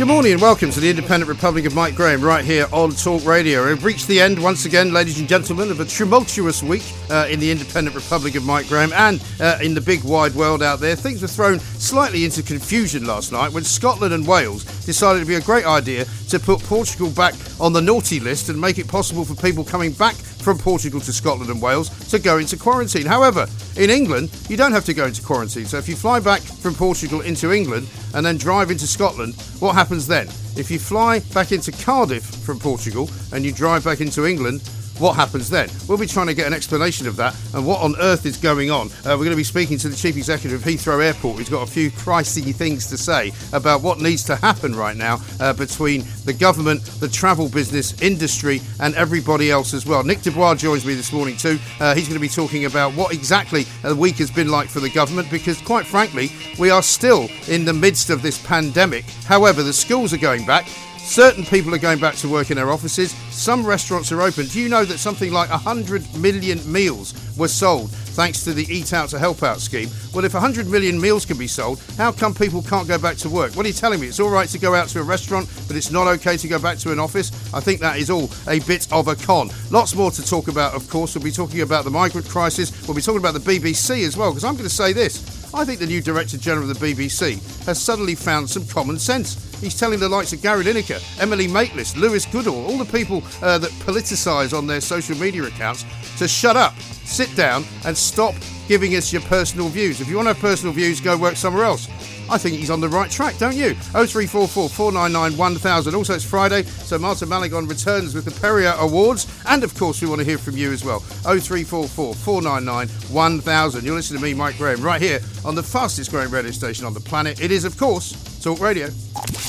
Good morning and welcome to the Independent Republic of Mike Graham right here on Talk Radio. We've reached the end once again, ladies and gentlemen, of a tumultuous week uh, in the Independent Republic of Mike Graham and uh, in the big wide world out there. Things were thrown slightly into confusion last night when Scotland and Wales decided would be a great idea to put Portugal back on the naughty list and make it possible for people coming back from Portugal to Scotland and Wales to go into quarantine. However, in England, you don't have to go into quarantine. So if you fly back from Portugal into England and then drive into Scotland, what happens then? If you fly back into Cardiff from Portugal and you drive back into England, what happens then? We'll be trying to get an explanation of that and what on earth is going on. Uh, we're going to be speaking to the chief executive of Heathrow Airport, who's got a few pricey things to say about what needs to happen right now uh, between the government, the travel business, industry, and everybody else as well. Nick De Bois joins me this morning too. Uh, he's going to be talking about what exactly the week has been like for the government because, quite frankly, we are still in the midst of this pandemic. However, the schools are going back. Certain people are going back to work in their offices. Some restaurants are open. Do you know that something like 100 million meals were sold thanks to the Eat Out to Help Out scheme? Well, if 100 million meals can be sold, how come people can't go back to work? What are you telling me? It's all right to go out to a restaurant, but it's not okay to go back to an office? I think that is all a bit of a con. Lots more to talk about, of course. We'll be talking about the migrant crisis. We'll be talking about the BBC as well, because I'm going to say this. I think the new Director General of the BBC has suddenly found some common sense. He's telling the likes of Gary Lineker, Emily Maitlis, Lewis Goodall, all the people uh, that politicise on their social media accounts to shut up, sit down, and stop giving us your personal views. If you want to have personal views, go work somewhere else. I think he's on the right track, don't you? 0344 499 1000. Also, it's Friday, so Martin Malagon returns with the Perrior Awards. And of course, we want to hear from you as well. 0344 499 1000. You're listening to me, Mike Graham, right here on the fastest growing radio station on the planet. It is, of course, Talk Radio.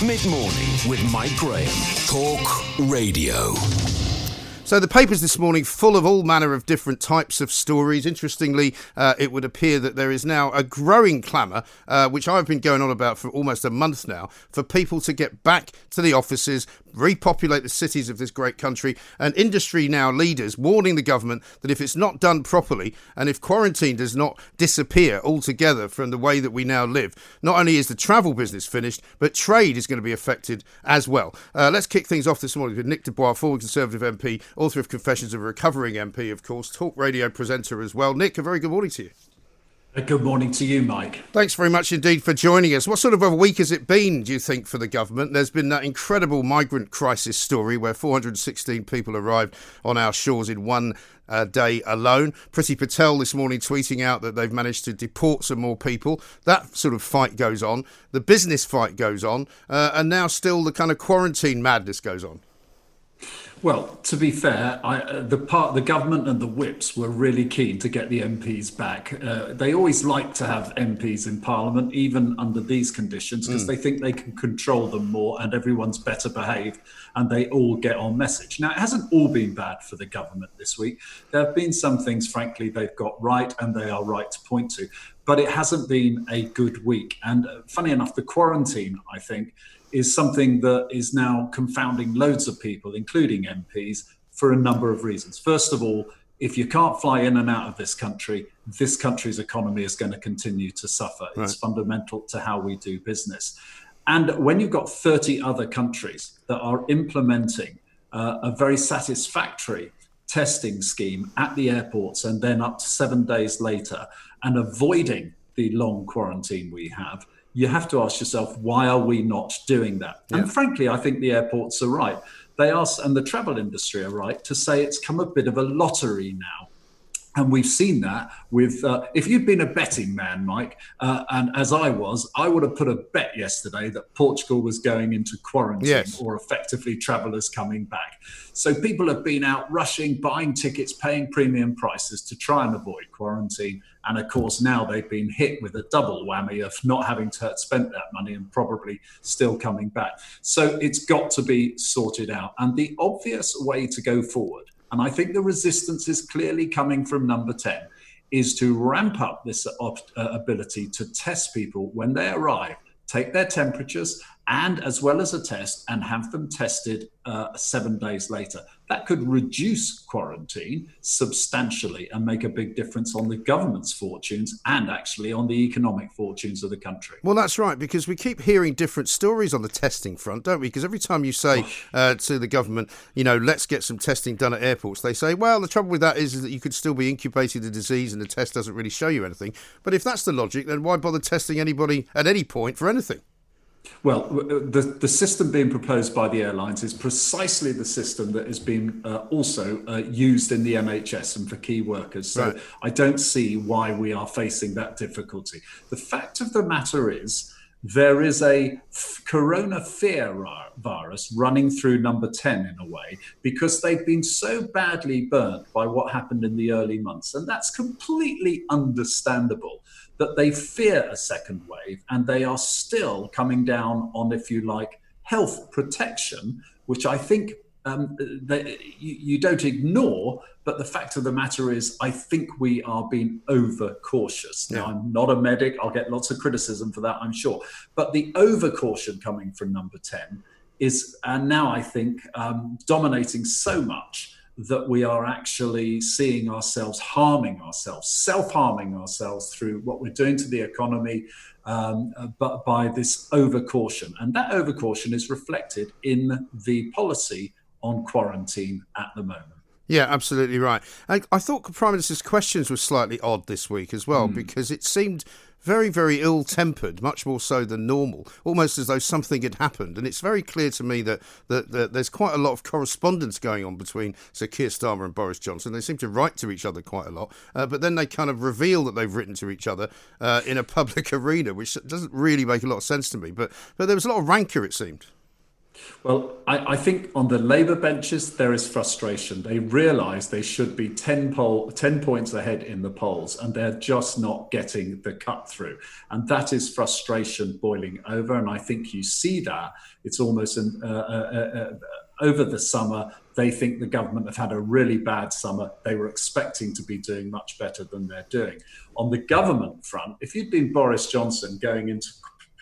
Mid morning with Mike Graham. Talk Radio. So the papers this morning full of all manner of different types of stories. Interestingly, uh, it would appear that there is now a growing clamour, uh, which I've been going on about for almost a month now, for people to get back to the offices, repopulate the cities of this great country, and industry now leaders warning the government that if it's not done properly and if quarantine does not disappear altogether from the way that we now live, not only is the travel business finished, but trade is going to be affected as well. Uh, let's kick things off this morning with Nick De Bois, former Conservative MP, author of Confessions of a Recovering MP, of course, talk radio presenter as well. Nick, a very good morning to you. Good morning to you, Mike. Thanks very much indeed for joining us. What sort of a week has it been, do you think, for the government? There's been that incredible migrant crisis story where 416 people arrived on our shores in one uh, day alone. Priti Patel this morning tweeting out that they've managed to deport some more people. That sort of fight goes on. The business fight goes on. Uh, and now still the kind of quarantine madness goes on. Well, to be fair, I, uh, the part the government and the whips were really keen to get the MPs back. Uh, they always like to have MPs in Parliament, even under these conditions, because mm. they think they can control them more and everyone's better behaved and they all get on message. Now, it hasn't all been bad for the government this week. There have been some things, frankly, they've got right and they are right to point to, but it hasn't been a good week. And uh, funny enough, the quarantine, I think, is something that is now confounding loads of people, including MPs, for a number of reasons. First of all, if you can't fly in and out of this country, this country's economy is going to continue to suffer. Right. It's fundamental to how we do business. And when you've got 30 other countries that are implementing uh, a very satisfactory testing scheme at the airports and then up to seven days later and avoiding the long quarantine we have, you have to ask yourself, why are we not doing that? Yeah. And frankly, I think the airports are right. They are, and the travel industry are right to say it's come a bit of a lottery now. And we've seen that with, uh, if you'd been a betting man, Mike, uh, and as I was, I would have put a bet yesterday that Portugal was going into quarantine Yes. or effectively travellers coming back. So people have been out rushing, buying tickets, paying premium prices to try and avoid quarantine. And of course, now they've been hit with a double whammy of not having to spent that money and probably still coming back. So it's got to be sorted out. And the obvious way to go forward and I think the resistance is clearly coming from number 10, is to ramp up this op- uh, ability to test people when they arrive, take their temperatures, and as well as a test, and have them tested uh, seven days later. That could reduce quarantine substantially and make a big difference on the government's fortunes and actually on the economic fortunes of the country. Well, that's right, because we keep hearing different stories on the testing front, don't we? Because every time you say uh, to the government, you know, let's get some testing done at airports, they say, well, the trouble with that is, is that you could still be incubating the disease and the test doesn't really show you anything. But if that's the logic, then why bother testing anybody at any point for anything? Well, the, the system being proposed by the airlines is precisely the system that has been uh, also uh, used in the NHS and for key workers. So Right. I don't see why we are facing that difficulty. The fact of the matter is, there is a f- corona fear virus running through number 10 in a way because they've been so badly burnt by what happened in the early months. And that's completely understandable that they fear a second wave and they are still coming down on, if you like, health protection, which I think um, they, you, you don't ignore. But the fact of the matter is, I think we are being over cautious. Now, I'm not a medic. I'll get lots of criticism for that, I'm sure. But the over caution coming from number 10 is, and now I think, um, dominating so much that we are actually seeing ourselves harming ourselves, self harming ourselves through what we're doing to the economy, um, but by this over caution. And that over caution is reflected in the policy on quarantine at the moment. Yeah, absolutely right. I, I thought the Prime Minister's questions were slightly odd this week as well because it seemed very, very ill tempered, much more so than normal, almost as though something had happened. And it's very clear to me that, that, that there's quite a lot of correspondence going on between Sir Keir Starmer and Boris Johnson. They seem to write to each other quite a lot, uh, but then they kind of reveal that they've written to each other uh, in a public arena, which doesn't really make a lot of sense to me. But, but there was a lot of rancour, it seemed. Well, I, I think on the Labour benches, there is frustration. They realise they should be 10, poll, 10 points ahead in the polls, and they're just not getting the cut through. And that is frustration boiling over. And I think you see that. It's almost an, uh, uh, uh, over the summer. They think the government have had a really bad summer. They were expecting to be doing much better than they're doing. On the government front, if you'd been Boris Johnson going into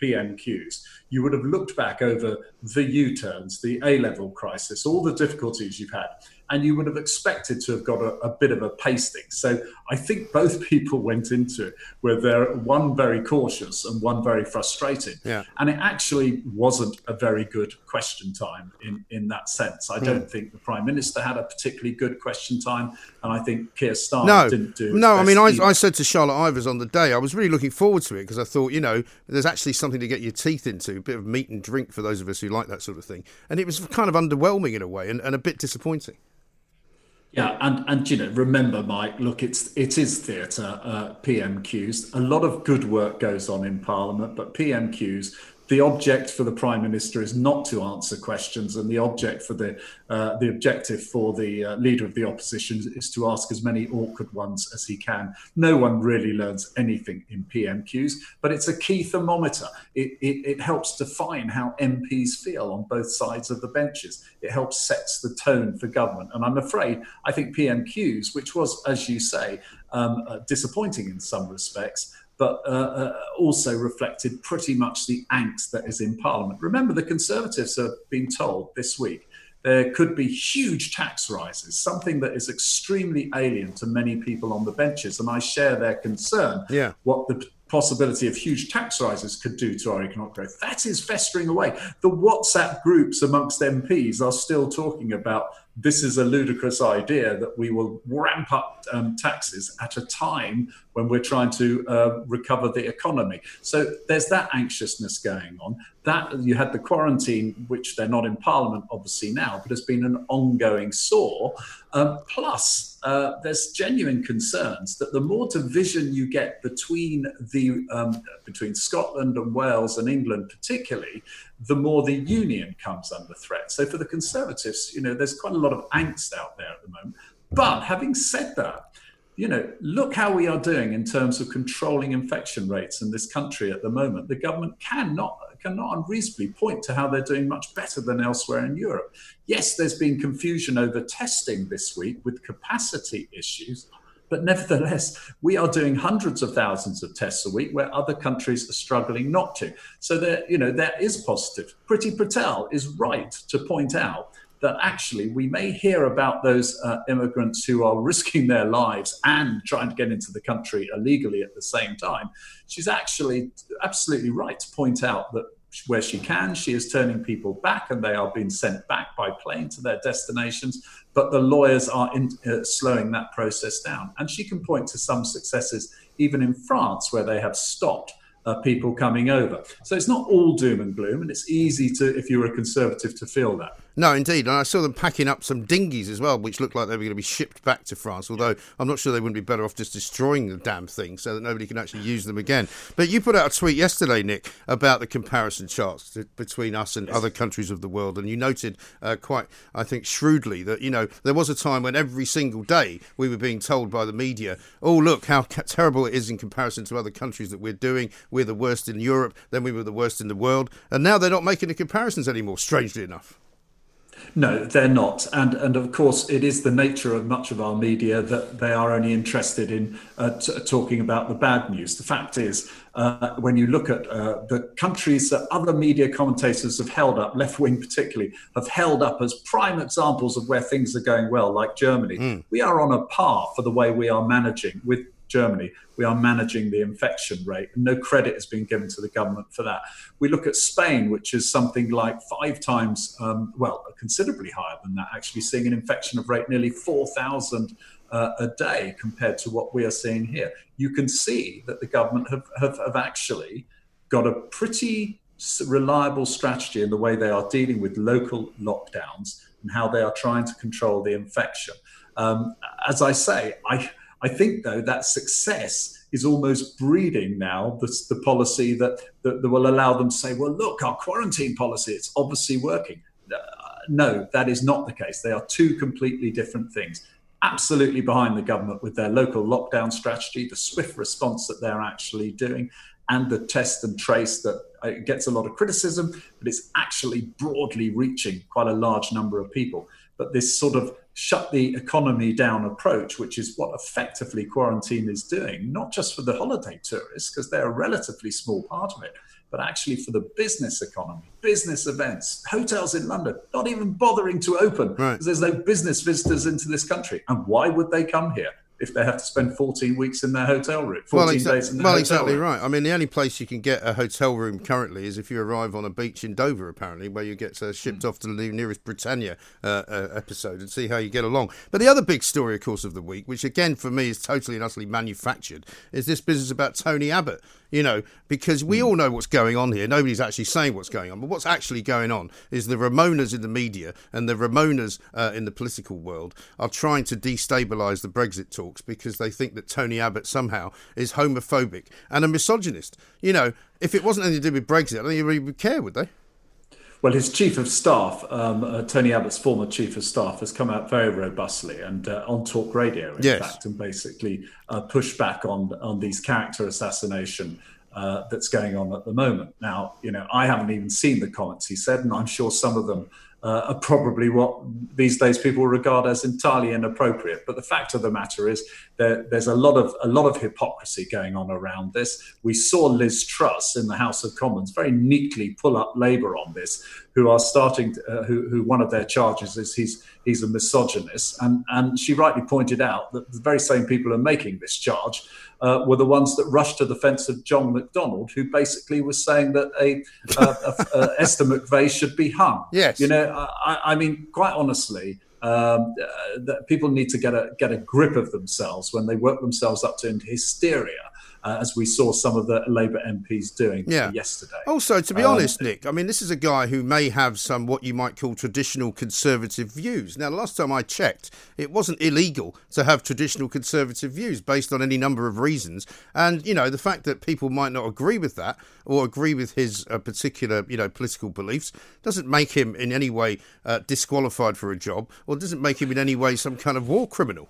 PMQs, you would have looked back over the U turns, the A level crisis, all the difficulties you've had, and you would have expected to have got a, a bit of a pasting. So I think both people went into it where they're one very cautious and one very frustrated. Yeah. And it actually wasn't a very good question time in, in that sense. I don't hmm. think the Prime Minister had a particularly good question time, and I think Keir Starmer No, didn't do. no. I mean, I. I said to Charlotte Ivers on the day, I was really looking forward to it because I thought, you know, there's actually something to get your teeth into, a bit of meat and drink for those of us who like that sort of thing. And it was kind of underwhelming in a way and, and a bit disappointing. Yeah, and and you know, remember, Mike. Look, it's it is theatre. Uh, PMQs. A lot of good work goes on in Parliament, but PMQs. The object for the Prime Minister is not to answer questions, and the object for the uh, the objective for the uh, leader of the opposition is to ask as many awkward ones as he can. No one really learns anything in PMQs, but it's a key thermometer. It, it, it helps define how MPs feel on both sides of the benches. It helps sets the tone for government, and I'm afraid I think PMQs, which was, as you say, um, uh, disappointing in some respects, but uh, uh, also reflected pretty much the angst that is in Parliament. Remember, the Conservatives have been told this week there could be huge tax rises, something that is extremely alien to many people on the benches. And I share their concern Yeah. what the possibility of huge tax rises could do to our economic growth. That is festering away. The WhatsApp groups amongst MPs are still talking about this is a ludicrous idea that we will ramp up um, taxes at a time when we're trying to uh, recover the economy. So there's that anxiousness going on. That you had the quarantine, which they're not in Parliament obviously now, but has been an ongoing sore. Um, plus, uh, there's genuine concerns that the more division you get between the um, between Scotland and Wales and England, particularly, the more the union comes under threat. So for the Conservatives, you know, there's quite a lot of angst out there at the moment. But having said that, you know, look how we are doing in terms of controlling infection rates in this country at the moment. The government cannot cannot unreasonably point to how they're doing much better than elsewhere in Europe. Yes, there's been confusion over testing this week with capacity issues, but nevertheless, we are doing hundreds of thousands of tests a week where other countries are struggling not to. So there, you know, there is positive. Priti Patel is right to point out that actually we may hear about those uh, immigrants who are risking their lives and trying to get into the country illegally at the same time. She's actually absolutely right to point out that where she can, she is turning people back and they are being sent back by plane to their destinations. But the lawyers are in, uh, slowing that process down. And she can point to some successes even in France where they have stopped uh, people coming over. So it's not all doom and gloom, and it's easy to, if you're a conservative, to feel that. No, indeed. And I saw them packing up some dinghies as well, which looked like they were going to be shipped back to France. Although I'm not sure they wouldn't be better off just destroying the damn thing so that nobody can actually use them again. But you put out a tweet yesterday, Nick, about the comparison charts between us and yes. other countries of the world, and you noted uh, quite, I think, shrewdly that you know there was a time when every single day we were being told by the media, "Oh, look how terrible it is in comparison to other countries that we're doing. We're the worst in Europe, then we were the worst in the world," and now they're not making the comparisons anymore. Strangely enough. No, they're not, and and of course it is the nature of much of our media that they are only interested in uh, t- talking about the bad news. The fact is, uh, when you look at uh, the countries that other media commentators have held up, left wing particularly, have held up as prime examples of where things are going well, like Germany, mm. we are on a par for the way we are managing with Germany, we are managing the infection rate, and no credit has been given to the government for that. We look at Spain, which is something like five times, um, well, considerably higher than that, actually seeing an infection rate nearly 4,000 uh, a day compared to what we are seeing here. You can see that the government have, have, have actually got a pretty reliable strategy in the way they are dealing with local lockdowns and how they are trying to control the infection. Um, as I say, I, I think, though, that success is almost breeding now the, the policy that, that, that, will allow them to say, well, look, our quarantine policy, it's obviously working. Uh, no, that is not the case. They are two completely different things. Absolutely behind the government with their local lockdown strategy, the swift response that they're actually doing, and the test and trace that uh, gets a lot of criticism, but it's actually broadly reaching quite a large number of people. But this sort of shut the economy down approach, which is what effectively quarantine is doing, not just for the holiday tourists, because they're a relatively small part of it, but actually for the business economy, business events, hotels in London, not even bothering to open because right. there's no business visitors into this country. And why would they come here? If they have to spend 14 weeks in their hotel room. 14 well, exa- days in their well hotel exactly room. right. I mean, the only place you can get a hotel room currently is if you arrive on a beach in Dover, apparently, where you get uh, shipped mm. off to the nearest Britannia uh, uh, episode and see how you get along. But the other big story, of course, of the week, which again for me is totally and utterly manufactured, is this business about Tony Abbott you know, because we hmm. all know what's going on here. Nobody's actually saying what's going on, but what's actually going on is the Remoaners in the media and the Remoaners uh, in the political world are trying to destabilise the Brexit talks because they think that Tony Abbott somehow is homophobic and a misogynist. You know, if it wasn't anything to do with Brexit, I don't think anybody would care, would they? Well, his chief of staff, um, uh, Tony Abbott's former chief of staff, has come out very robustly and uh, on talk radio, in yes. fact, and basically uh, pushed back on on these character assassination uh, that's going on at the moment. Now, you know, I haven't even seen the comments he said, and I'm sure some of them uh, are probably what these days people regard as entirely inappropriate. But the fact of the matter is, that there's a lot of a lot of hypocrisy going on around this. We saw Liz Truss in the House of Commons very neatly pull up Labour on this, who are starting, to, uh, who, who one of their charges is he's he's a misogynist, and and she rightly pointed out that the very same people are making this charge uh, were the ones that rushed to the fence of John McDonnell, who basically was saying that a, a, a, Esther McVey should be hung. Yes, you know, I, I mean, quite honestly, um, uh, that people need to get a get a grip of themselves when they work themselves up to into hysteria uh, as we saw some of the Labour MPs doing yeah. yesterday. Also, to be um, honest, Nick, I mean, this is a guy who may have some what you might call traditional conservative views. Now, the last time I checked, it wasn't illegal to have traditional conservative views based on any number of reasons. And, you know, the fact that people might not agree with that or agree with his uh, particular, you know, political beliefs doesn't make him in any way uh, disqualified for a job or doesn't make him in any way some kind of war criminal.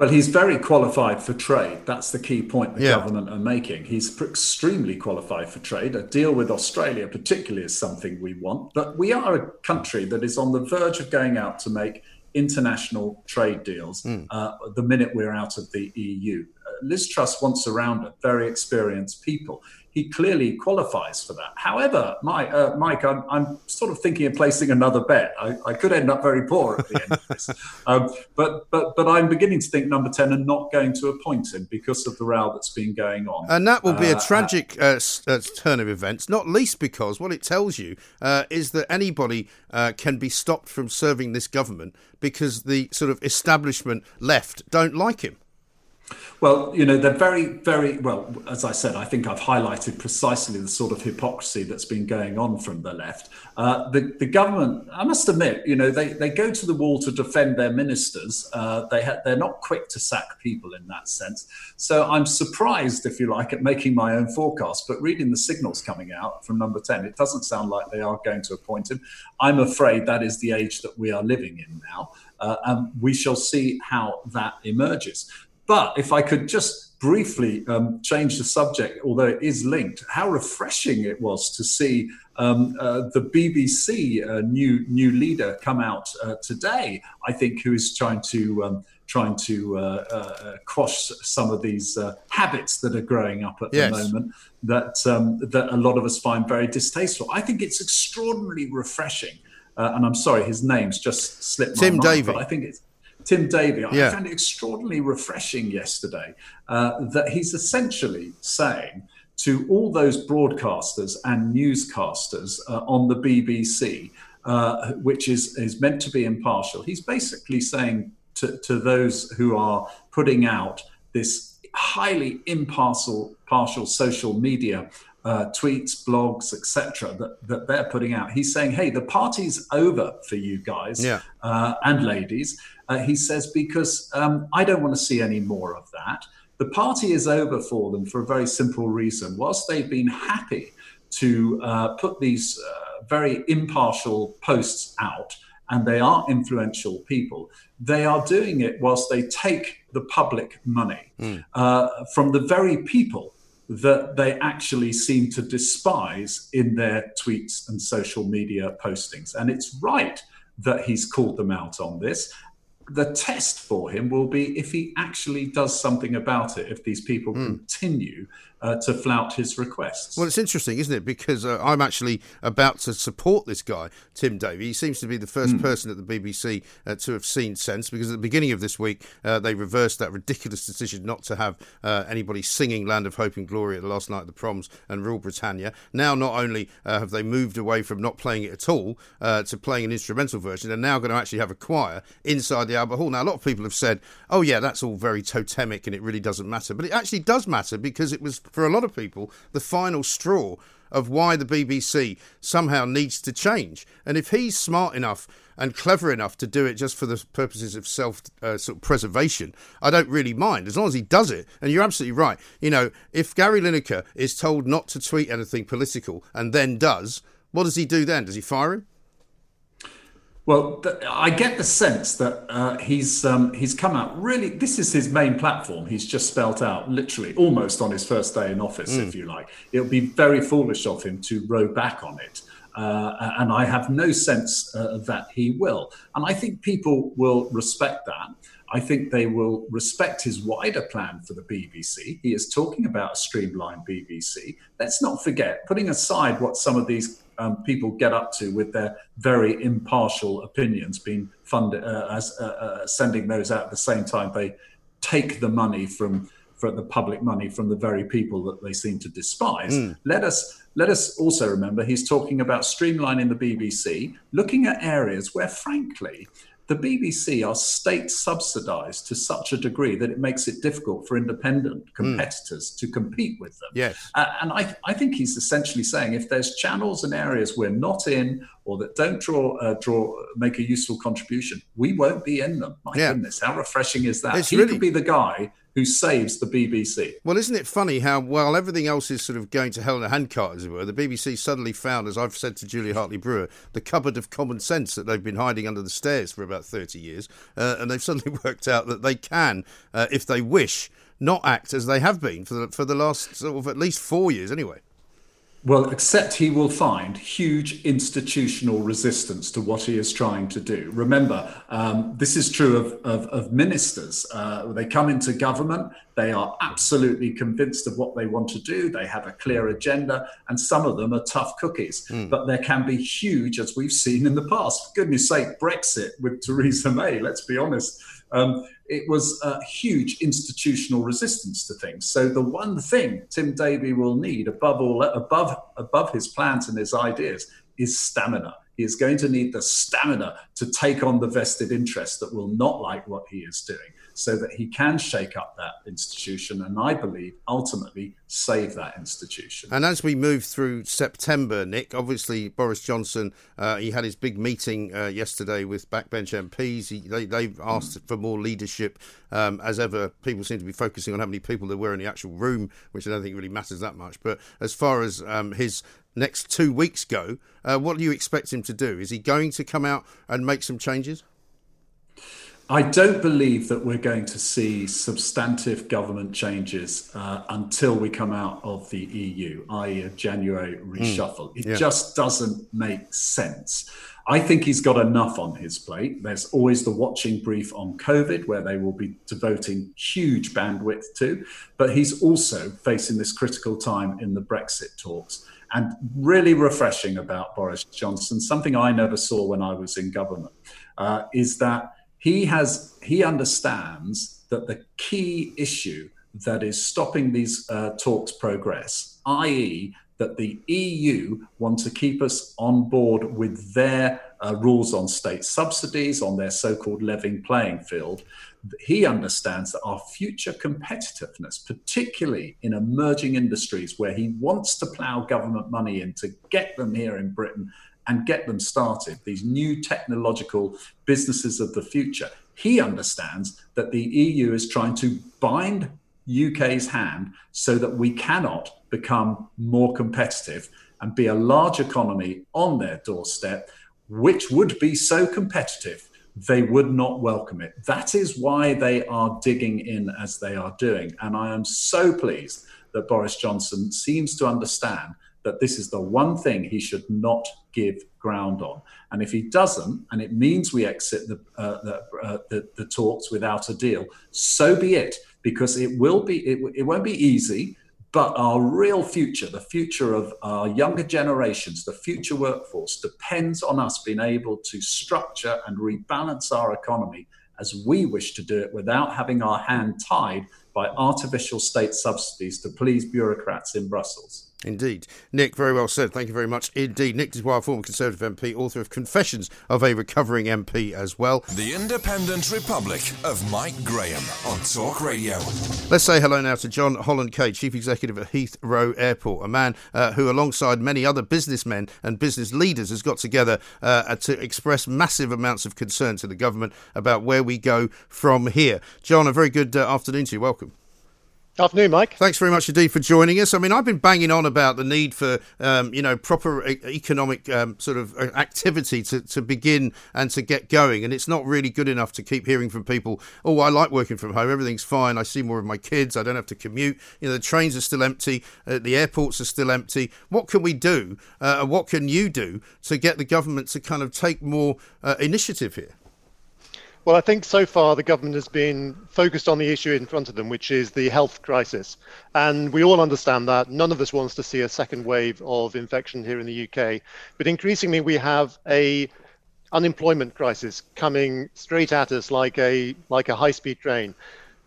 Well, he's very qualified for trade. That's the key point the yeah. government are making. He's extremely qualified for trade. A deal with Australia, particularly, is something we want. But we are a country that is on the verge of going out to make international trade deals mm. uh, the minute we're out of the EU. Uh, Liz Truss wants around her very experienced people he clearly qualifies for that. However, Mike, uh, Mike I'm, I'm, sort of thinking of placing another bet. I, I, could end up very poor at the end of this, um, but but but I'm beginning to think number ten are not going to appoint him because of the row that's been going on, and that will be a uh, tragic uh, uh, turn of events. Not least because what it tells you uh, is that anybody uh, can be stopped from serving this government because the sort of establishment left don't like him. Well, you know, they're very, very well, as I said, I think I've highlighted precisely the sort of hypocrisy that's been going on from the left. Uh, the, the government, I must admit, you know, they, they go to the wall to defend their ministers. Uh, they ha- they're not quick to sack people in that sense. So I'm surprised, if you like, at making my own forecast. But reading the signals coming out from number 10, it doesn't sound like they are going to appoint him. I'm afraid that is the age that we are living in now. Uh, and we shall see how that emerges. But if I could just briefly um, change the subject, although it is linked, how refreshing it was to see um, uh, the BBC uh, new new leader come out uh, today. I think who is trying to um, trying to uh, uh, quash some of these uh, habits that are growing up at yes. the moment that um, that a lot of us find very distasteful. I think it's extraordinarily refreshing. and I'm sorry, his name's just slipped. Tim mind. I think it's Tim Davie, I yeah. found it extraordinarily refreshing yesterday uh, that he's essentially saying to all those broadcasters and newscasters uh, on the BBC, uh, which is, is meant to be impartial, he's basically saying to, to those who are putting out this highly impartial partial social media uh, tweets, blogs, etc., that, that they're putting out. He's saying, "Hey, the party's over for you guys yeah. uh, and ladies." Uh, he says because um, I don't want to see any more of that. The party is over for them for a very simple reason. Whilst they've been happy to uh, put these uh, very impartial posts out, and they are influential people, they are doing it whilst they take the public money mm. from the very people that they actually seem to despise in their tweets and social media postings. And it's right that he's called them out on this. The test for him will be if he actually does something about it, if these people mm. continue uh, to flout his requests. Well, it's interesting, isn't it? Because uh, I'm actually about to support this guy, Tim Davie. He seems to be the first mm. person at the BBC uh, to have seen sense because at the beginning of this week, uh, they reversed that ridiculous decision not to have uh, anybody singing Land of Hope and Glory at the last night of the proms and Rule Britannia. Now, not only uh, have they moved away from not playing it at all to playing an instrumental version, they're now going to actually have a choir inside the Albert Hall. Now, a lot of people have said, oh, yeah, that's all very totemic and it really doesn't matter. But it actually does matter because it was for a lot of people, the final straw of why the BBC somehow needs to change. And if he's smart enough and clever enough to do it just for the purposes of self uh, sort of preservation, I don't really mind as long as he does it. And you're absolutely right. You know, if Gary Lineker is told not to tweet anything political and then does, what does he do then? Does he fire him? Well, th- I get the sense that uh, he's um, he's come out really. This is his main platform. He's just spelt out literally almost on his first day in office, mm. if you like. It would be very foolish of him to row back on it. Uh, and I have no sense uh, that he will. And I think people will respect that. I think they will respect his wider plan for the BBC. He is talking about a streamlined BBC. Let's not forget, putting aside what some of these um, people get up to with their very impartial opinions being funded uh, as uh, uh, sending those out at the same time they take the money from for the public money from the very people that they seem to despise. Mm. Let us let us also remember he's talking about streamlining the BBC, looking at areas where, frankly, the BBC are state subsidized to such a degree that it makes it difficult for independent hmm. competitors mm. to compete with them. Yes. Uh, and I, I think he's essentially saying if there's channels and areas we're not in or that don't draw uh, draw make a useful contribution, we won't be in them. My yeah. goodness, how refreshing is that? It's he really... could be the guy who saves the BBC. Well, isn't it funny how, while everything else is sort of going to hell in a handcart, as it were, the BBC suddenly found, as I've said to Julia Hartley Brewer, the cupboard of common sense that they've been hiding under the stairs for about 30 years. Uh, and they've suddenly worked out that they can, uh, if they wish, not act as they have been for the, for the last sort of at least four years anyway. Well, except he will find huge institutional resistance to what he is trying to do. Remember, um, this is true of, of, of ministers. Uh, they come into government, they are absolutely convinced of what they want to do, they have a clear agenda, and some of them are tough cookies. Mm. But there can be huge, as we've seen in the past. For goodness sake, Brexit with Theresa May, let's be honest. Um, it was a huge institutional resistance to things. So the one thing Tim Davie will need above all, above above his plans and his ideas, is stamina. He is going to need the stamina to take on the vested interests that will not like what he is doing so that he can shake up that institution and I believe ultimately save that institution. And as we move through September, Nick, obviously Boris Johnson, uh, he had his big meeting uh, yesterday with backbench MPs. He, they, they've asked mm. for more leadership. Um, as ever, people seem to be focusing on how many people there were in the actual room, which I don't think really matters that much. But as far as um, his next two weeks go, uh, what do you expect him to do? Is he going to come out and make some changes? I don't believe that we're going to see substantive government changes uh, until we come out of the EU, i.e., a January hmm. reshuffle. Mm, it yeah. just doesn't make sense. I think he's got enough on his plate. There's always the watching brief on COVID, where they will be devoting huge bandwidth to, but he's also facing this critical time in the Brexit talks. And really refreshing about Boris Johnson, something I never saw when I was in government, uh, is that he has he understands that the key issue that is stopping these uh, talks progress, i.e., that the EU want to keep us on board with their uh, rules on state subsidies, on their so called leveling playing field. He understands that our future competitiveness, particularly in emerging industries where he wants to plough government money in to get them here in Britain and get them started, these new technological businesses of the future. He understands that the EU is trying to bind UK's hand so that we cannot become more competitive and be a large economy on their doorstep, which would be so competitive they would not welcome it. That is why they are digging in as they are doing. And I am so pleased that Boris Johnson seems to understand that this is the one thing he should not give ground on. And if he doesn't, and it means we exit the, uh, the, uh, the, the, talks without a deal, so be it, because it will be it, it won't be easy. But our real future, the future of our younger generations, the future workforce, depends on us being able to structure and rebalance our economy as we wish to do it without having our hand tied by artificial state subsidies to please bureaucrats in Brussels. Indeed. Nick, very well said. Thank you very much indeed. Nick De Bois, former Conservative MP, author of Confessions of a Recovering MP as well. The Independent Republic of Mike Graham on Talk Radio. Let's say hello now to John Holland-Kaye, Chief Executive at Heathrow Airport, a man uh, who, alongside many other businessmen and business leaders, has got together uh, to express massive amounts of concern to the government about where we go from here. John, a very good uh, afternoon to you. Welcome. Afternoon, Mike. Thanks very much indeed for joining us. I mean, I've been banging on about the need for, um, you know, proper e- economic um, sort of uh, activity to, to begin and to get going. And it's not really good enough to keep hearing from people, oh, I like working from home. Everything's fine. I see more of my kids. I don't have to commute. You know, the trains are still empty. Uh, the airports are still empty. What can we do? Uh, and what can you do to get the government to kind of take more uh, initiative here? Well, I think so far the government has been focused on the issue in front of them, which is the health crisis. And we all understand that. None of us wants to see a second wave of infection here in the UK. But increasingly, we have a unemployment crisis coming straight at us like a like a high-speed train.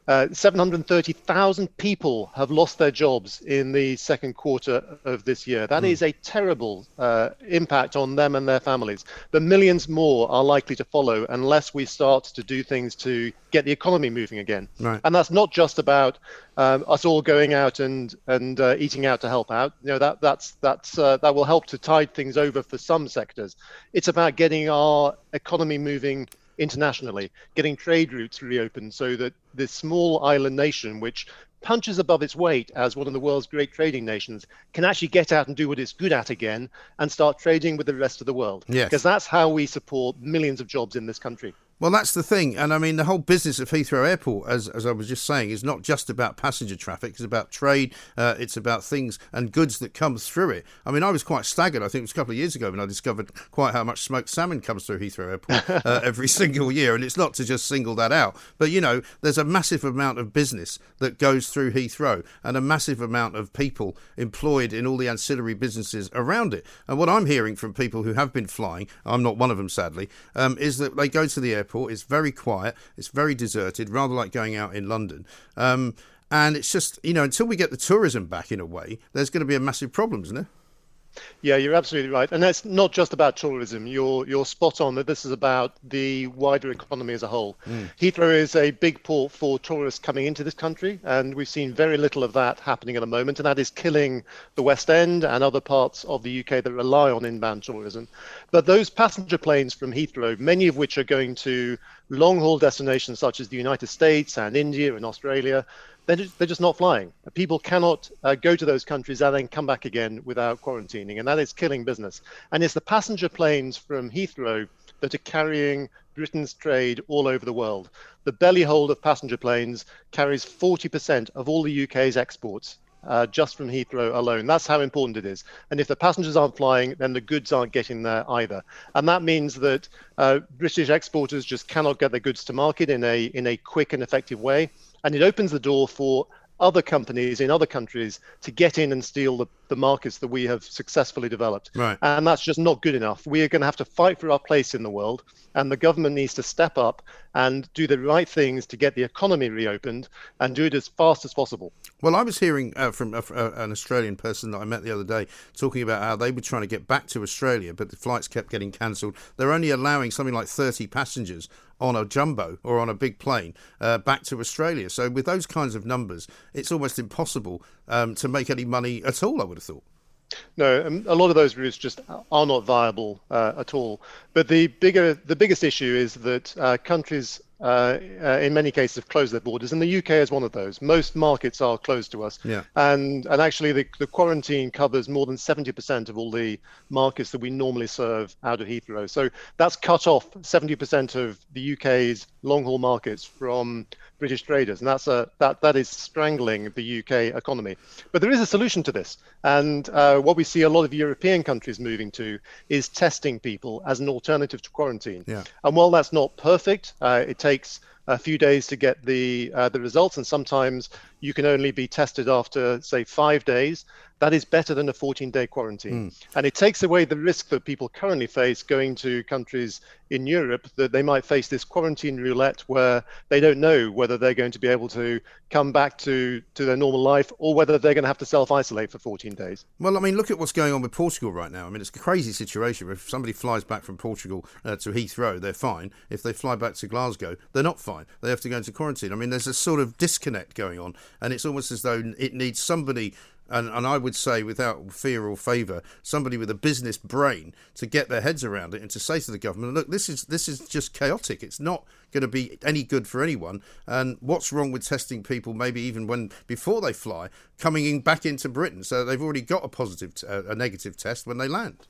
Uh, 730,000 people have lost their jobs in the second quarter of this year. That mm. is a terrible uh, impact on them and their families. But millions more are likely to follow unless we start to do things to get the economy moving again. Right. And that's not just about um, us all going out and and uh, eating out to help out. You know that that's that's uh, that will help to tide things over for some sectors. It's about getting our economy moving internationally, getting trade routes reopened so that this small island nation, which punches above its weight as one of the world's great trading nations, can actually get out and do what it's good at again and start trading with the rest of the world. Yes. Because that's how we support millions of jobs in this country. Well, that's the thing. And I mean, the whole business of Heathrow Airport, as, as I was just saying, is not just about passenger traffic. It's about trade. Uh, it's about things and goods that come through it. I mean, I was quite staggered. I think it was a couple of years ago when I discovered quite how much smoked salmon comes through Heathrow Airport uh, every single year. And it's not to just single that out. But, you know, there's a massive amount of business that goes through Heathrow and a massive amount of people employed in all the ancillary businesses around it. And what I'm hearing from people who have been flying, I'm not one of them, sadly, um, is that they go to the airport airport. It's very quiet. It's very deserted, rather like going out in London. Um, and it's just, you know, until we get the tourism back in a way, there's going to be a massive problem, isn't there? Yeah, you're absolutely right, and that's not just about tourism. You're you're spot on that this is about the wider economy as a whole. Mm. Heathrow is a big port for tourists coming into this country, and we've seen very little of that happening at the moment, and that is killing the West End and other parts of the UK that rely on inbound tourism. But those passenger planes from Heathrow, many of which are going to long haul destinations such as the United States and India and Australia, they're just, they're just not flying. People cannot uh, go to those countries and then come back again without quarantining, and that is killing business. And it's the passenger planes from Heathrow that are carrying Britain's trade all over the world. The belly hold of passenger planes carries 40% of all the UK's exports. Uh, just from Heathrow alone. That's how important it is. And if the passengers aren't flying, then the goods aren't getting there either. And that means that uh, British exporters just cannot get their goods to market in a in a quick and effective way and it opens the door for other companies in other countries to get in and steal the, the markets that we have successfully developed. Right. And that's just not good enough. We are going to have to fight for our place in the world, and the government needs to step up and do the right things to get the economy reopened and do it as fast as possible. Well, I was hearing uh, from a, a, an Australian person that I met the other day talking about how they were trying to get back to Australia, but the flights kept getting cancelled. They're only allowing something like 30 passengers on a jumbo or on a big plane uh, back to Australia. So with those kinds of numbers, it's almost impossible um, to make any money at all. I would have thought. No, um, a lot of those routes just are not viable uh, at all. But the bigger, the biggest issue is that uh, countries uh, uh, in many cases have closed their borders, and the UK is one of those. Most markets are closed to us, yeah. and and actually the, the quarantine covers more than 70% of all the markets that we normally serve out of Heathrow. So that's cut off 70% of the UK's long haul markets from British traders, and that's a that that is strangling the UK economy. But there is a solution to this, and uh, what we see a lot of European countries moving to is testing people as an alternative to quarantine. Yeah. And while that's not perfect, uh, it takes a few days to get the uh, the results, and sometimes you can only be tested after say five days. That is better than a 14-day quarantine, mm. and it takes away the risk that people currently face going to countries in Europe that they might face this quarantine roulette where they don't know whether they're going to be able to come back to to their normal life or whether they're going to have to self-isolate for 14 days. Well, I mean, look at what's going on with Portugal right now. I mean, it's a crazy situation. If somebody flies back from Portugal uh, to Heathrow, they're fine. If they fly back to Glasgow, they're not fine. They have to go into quarantine. I mean, there's a sort of disconnect going on, and it's almost as though it needs somebody and, and I would say, without fear or favour, somebody with a business brain to get their heads around it and to say to the government, look, this is this is just chaotic. It's not going to be any good for anyone. And what's wrong with testing people, maybe even when before they fly, coming in back into Britain, so they've already got a positive, t- a negative test when they land.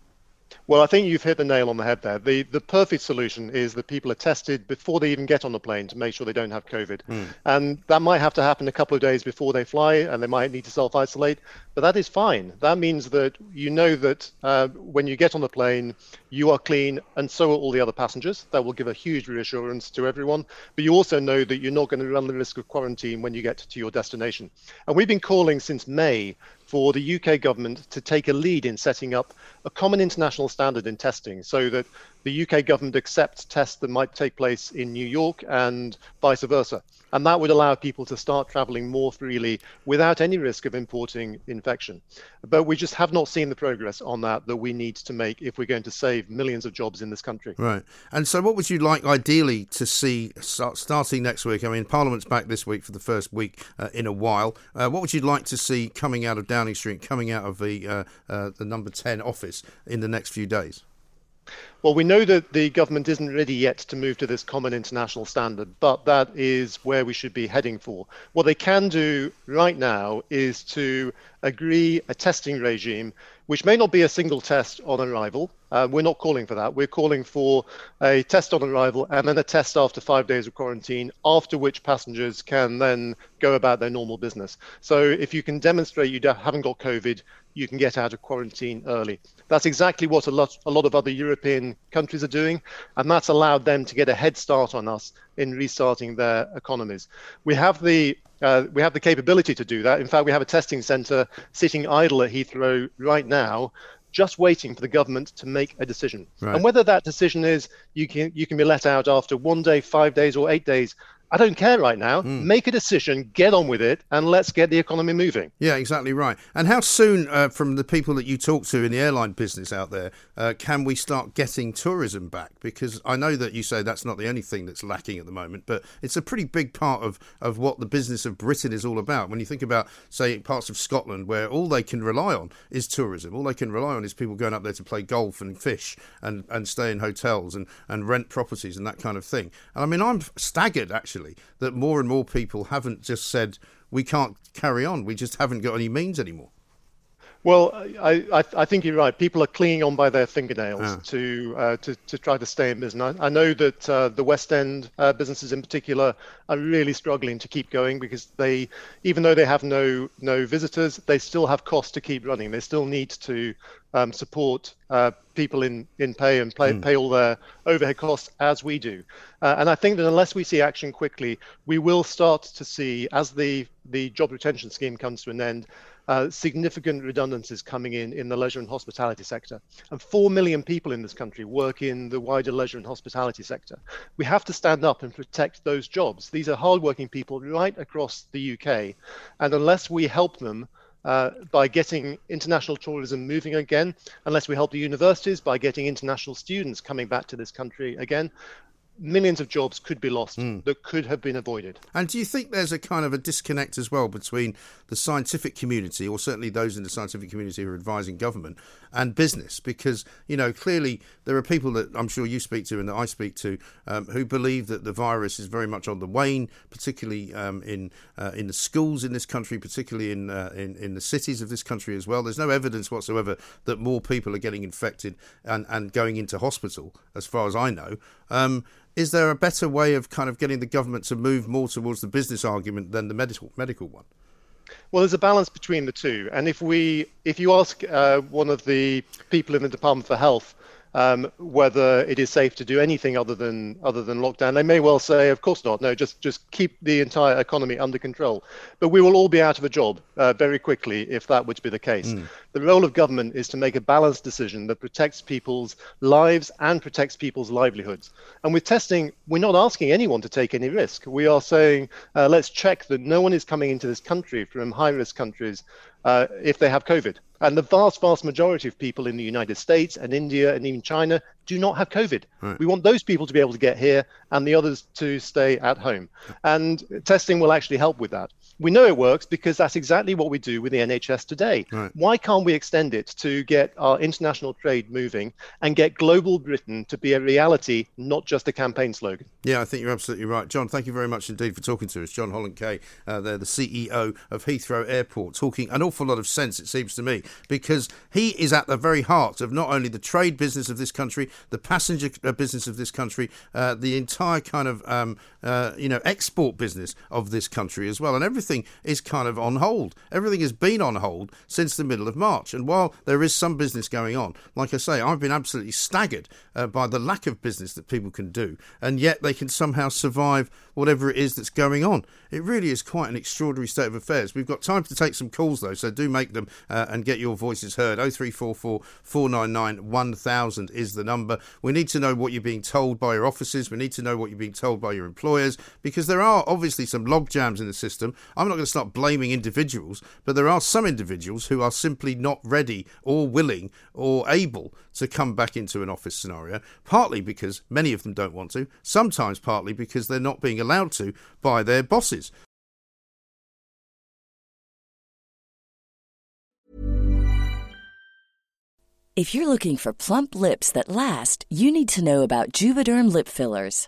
Well, I think you've hit the nail on the head there. The the perfect solution is that people are tested before they even get on the plane to make sure they don't have COVID. Mm. And that might have to happen a couple of days before they fly, and they might need to self isolate. But that is fine. That means that you know that uh, when you get on the plane, you are clean, and so are all the other passengers. That will give a huge reassurance to everyone. But you also know that you're not going to run the risk of quarantine when you get to your destination. And we've been calling since May for the UK government to take a lead in setting up a common international standard in testing so that the UK government accepts tests that might take place in New York and vice versa. And that would allow people to start traveling more freely without any risk of importing infection. But we just have not seen the progress on that that we need to make if we're going to save millions of jobs in this country. Right. And so, what would you like ideally to see start, starting next week? I mean, Parliament's back this week for the first week uh, in a while. Uh, what would you like to see coming out of Downing Street, coming out of the, uh, uh the number 10 office in the next few days? Well, we know that the government isn't ready yet to move to this common international standard, but that is where we should be heading for. What they can do right now is to agree a testing regime, which may not be a single test on arrival. Uh, we're not calling for that. We're calling for a test on arrival and then a test after five days of quarantine, after which passengers can then go about their normal business. So if you can demonstrate you haven't got COVID, you can get out of quarantine early. That's exactly what a lot, a lot of other European countries are doing, and that's allowed them to get a head start on us in restarting their economies. We have the uh, we have the capability to do that. In fact, we have a testing centre sitting idle at Heathrow right now, just waiting for the government to make a decision. Right. And whether that decision is you can you can be let out after one day, five days, or eight days, I don't care right now. Mm. Make a decision, get on with it, and let's get the economy moving. Yeah, exactly right. And how soon, uh, from the people that you talk to in the airline business out there, uh, can we start getting tourism back? Because I know that you say that's not the only thing that's lacking at the moment, but it's a pretty big part of, of what the business of Britain is all about. When you think about, say, parts of Scotland where all they can rely on is tourism, all they can rely on is people going up there to play golf and fish and, and stay in hotels and, and rent properties and that kind of thing. And I mean, I'm staggered actually actually that more and more people haven't just said we can't carry on. We just haven't got any means anymore. Well, I, I, I, think you're right. People are clinging on by their fingernails ah. to, uh, to to try to stay in business. I, I know that uh, the West End uh, businesses in particular are really struggling to keep going because they, even though they have no no visitors, they still have costs to keep running. They still need to um, support uh, people in in pay and pay, mm. pay all their overhead costs as we do. Uh, and I think that unless we see action quickly, we will start to see as the the job retention scheme comes to an end uh, significant redundancies coming in in the leisure and hospitality sector. And 4 million people in this country work in the wider leisure and hospitality sector. We have to stand up and protect those jobs. These are hardworking people right across the UK. And unless we help them, uh, by getting international tourism moving again, unless we help the universities by getting international students coming back to this country again, millions of jobs could be lost mm. that could have been avoided. And do you think there's a kind of a disconnect as well between the scientific community, or certainly those in the scientific community who are advising government, and business? Because, you know, clearly there are people that I'm sure you speak to and that I speak to um, who believe that the virus is very much on the wane, particularly um, in uh, in the schools in this country, particularly in, uh, in, in the cities of this country as well. There's no evidence whatsoever that more people are getting infected and, and going into hospital, as far as I know. Um, is there a better way of kind of getting the government to move more towards the business argument than the medical medical one? Well, there's a balance between the two, and if we, if you ask uh, one of the people in the Department for Health um, whether it is safe to do anything other than other than lockdown. They may well say, of course not. No, just just keep the entire economy under control. But we will all be out of a job uh, very quickly if that were to be the case. Mm. The role of government is to make a balanced decision that protects people's lives and protects people's livelihoods. And with testing, we're not asking anyone to take any risk. We are saying, uh, let's check that no one is coming into this country from high-risk countries uh, if they have COVID. And the vast, vast majority of people in the United States and India and even China do not have COVID. Right. We want those people to be able to get here and the others to stay at home. And testing will actually help with that. We know it works because that's exactly what we do with the NHS today. Right. Why can't we extend it to get our international trade moving and get global Britain to be a reality, not just a campaign slogan? Yeah, I think you're absolutely right. John, thank you very much indeed for talking to us. John Holland Kaye, uh, they're the CEO of Heathrow Airport, talking an awful lot of sense, it seems to me, because he is at the very heart of not only the trade business of this country, the passenger uh, business of this country, uh, the entire kind of um, uh, you know export business of this country as well, and everything everything is kind of on hold. Everything has been on hold since the middle of March. And while there is some business going on, like I say, I've been absolutely staggered uh, by the lack of business that people can do, and yet they can somehow survive whatever it is that's going on. It really is quite an extraordinary state of affairs. We've got time to take some calls though, so do make them uh, and get your voices heard. 0344 499 1000 is the number. We need to know what you're being told by your offices. We need to know what you're being told by your employers because there are obviously some log jams in the system. I'm not going to start blaming individuals, but there are some individuals who are simply not ready or willing or able to come back into an office scenario, partly because many of them don't want to, sometimes partly because they're not being allowed to by their bosses. If you're looking for plump lips that last, you need to know about Juvederm lip fillers.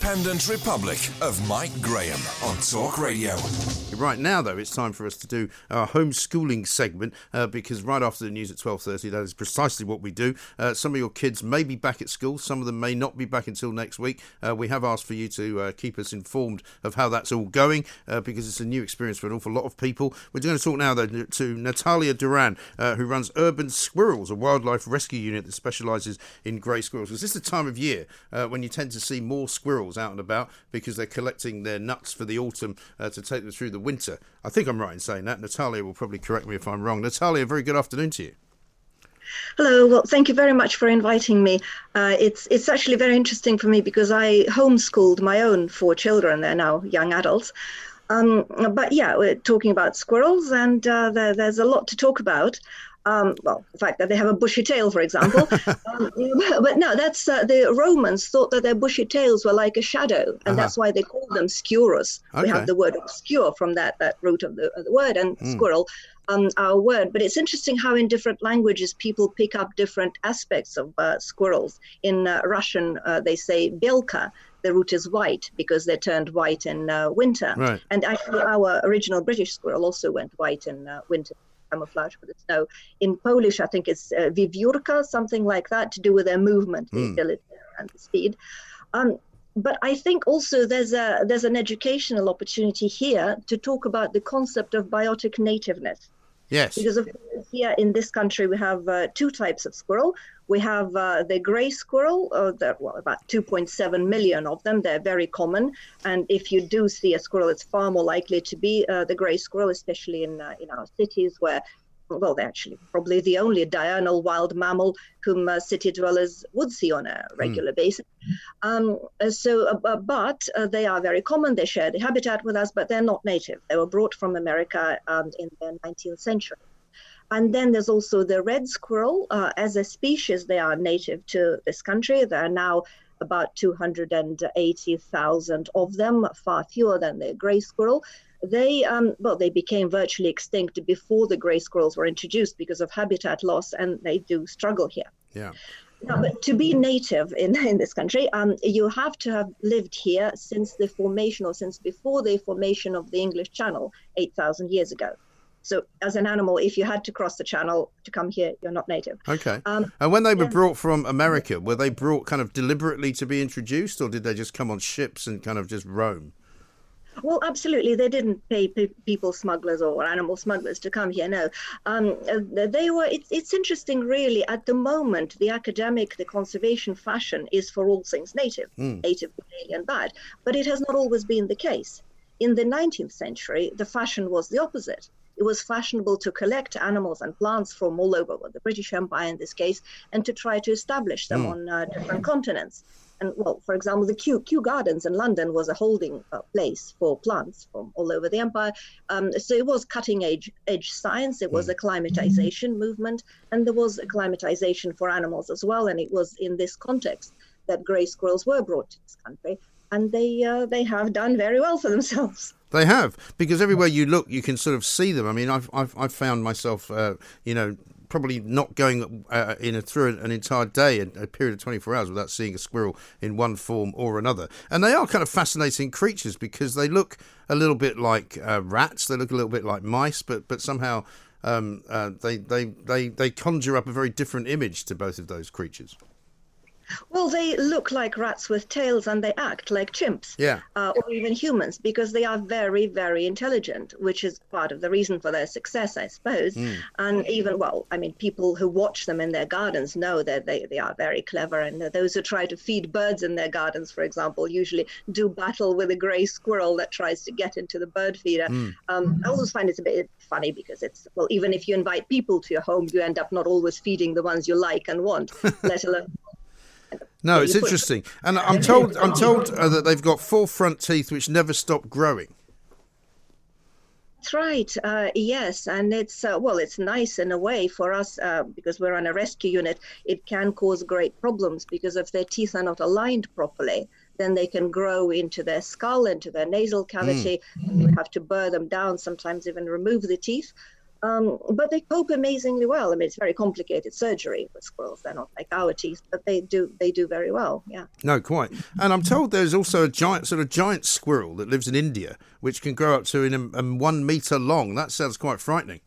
Independent Republic of Mike Graham on Talk Radio. Right now, though, it's time for us to do our homeschooling segment uh, because right after the news at twelve thirty, that is precisely what we do. Uh, some of your kids may be back at school, some of them may not be back until next week. Uh, we have asked for you to uh, keep us informed of how that's all going uh, because it's a new experience for an awful lot of people. We're going to talk now, though, to Natalia Doran, uh, who runs Urban Squirrels, a wildlife rescue unit that specialises in grey squirrels. Because this is the time of year when you tend to see more squirrels out and about because they're collecting their nuts for the autumn to take them through the winter. I think I'm right in saying that. Natalia will probably correct me if I'm wrong. Natalia, very good afternoon to you. Hello. Well, thank you very much for inviting me. Uh, it's it's actually very interesting for me because I homeschooled my own four children. They're now young adults. Um, but yeah, we're talking about squirrels, and uh, there, there's a lot to talk about. Um, well, the fact that they have a bushy tail, for example. um, but no, that's uh, the Romans thought that their bushy tails were like a shadow, and uh-huh. that's why they called them sciurus. Okay. We have the word obscure from that that root of the, of the word, and mm. squirrel, um, our word. But it's interesting how in different languages people pick up different aspects of uh, squirrels. In uh, Russian, uh, they say belka, the root is white because they turned white in uh, winter. Right. And actually, our original British squirrel also went white in uh, winter camouflage for the snow. In Polish, I think it's uh, something like that, to do with their movement, the mm. ability and the speed. Um, but I think also there's a there's an educational opportunity here to talk about the concept of biotic nativeness. Yes. Because of here in this country we have uh, two types of squirrel. We have uh, the gray squirrel, uh, there, well, about 2.7 million of them. They're very common, and if you do see a squirrel, it's far more likely to be uh, the gray squirrel, especially in uh, in our cities where well, they're actually probably the only diurnal wild mammal whom uh, city dwellers would see on a regular mm. basis. Um, uh, so, uh, uh, but uh, they are very common. They share the habitat with us, but they're not native. They were brought from America um, in the 19th century. And then there's also the red squirrel. Uh, as a species, they are native to this country. There are now about 280,000 of them, far fewer than the gray squirrel. They, um, well, they became virtually extinct before the gray squirrels were introduced because of habitat loss, and they do struggle here. Yeah. Now, but to be native in, in this country, um, you have to have lived here since the formation or since before the formation of the English Channel 8,000 years ago. So, as an animal, if you had to cross the channel to come here, you're not native. Okay. Um, and when they were yeah. brought from America, were they brought kind of deliberately to be introduced, or did they just come on ships and kind of just roam? Well, absolutely. They didn't pay pe- people smugglers or animal smugglers to come here. No, um, uh, they were. It's, it's interesting, really. At the moment, the academic, the conservation fashion is for all things native, Mm. native, alien, bad. But it has not always been the case. In the 19th century, the fashion was the opposite. It was fashionable to collect animals and plants from all over, well, the British Empire in this case, and to try to establish them Mm. on uh, different continents. And well, for example, the Kew, Kew Gardens in London was a holding uh, place for plants from all over the empire. Um, so it was cutting edge, edge science. It was a climatization movement, and there was a climatization for animals as well. And it was in this context that grey squirrels were brought to this country, and they uh, they have done very well for themselves. They have because everywhere you look, you can sort of see them. I mean, I've I've, I've found myself, uh, you know, probably not going uh, in a, through an entire day, a, period of twenty four hours, without seeing a squirrel in one form or another. And they are kind of fascinating creatures because they look a little bit like uh, rats. They look a little bit like mice, but but somehow. Um, uh, they, they, they, they conjure up a very different image to both of those creatures. Well, they look like rats with tails and they act like chimps. Yeah. Uh, or even humans because they are very, very intelligent, which is part of the reason for their success, I suppose. Mm. And even, well, I mean, people who watch them in their gardens know that they, they are very clever. And those who try to feed birds in their gardens, for example, usually do battle with a gray squirrel that tries to get into the bird feeder. Mm. Um, I always find it's a bit funny because it's, well, even if you invite people to your home, you end up not always feeding the ones you like and want, let alone No, it's put- interesting, and I'm told I'm told uh, that they've got four front teeth which never stop growing. That's right. Uh, yes, and it's uh, well, it's nice in a way for us uh, because we're on a rescue unit. It can cause great problems because if their teeth are not aligned properly, then they can grow into their skull, into their nasal cavity, and we have to burr them down. Sometimes even remove the teeth. Um, but they cope amazingly well. I mean, it's very complicated surgery with squirrels. They're not like our teeth, but they do they do very well. Yeah. No, quite. And I'm told there's also a giant sort of giant squirrel that lives in India, which can grow up to in a, um, one meter long. That sounds quite frightening.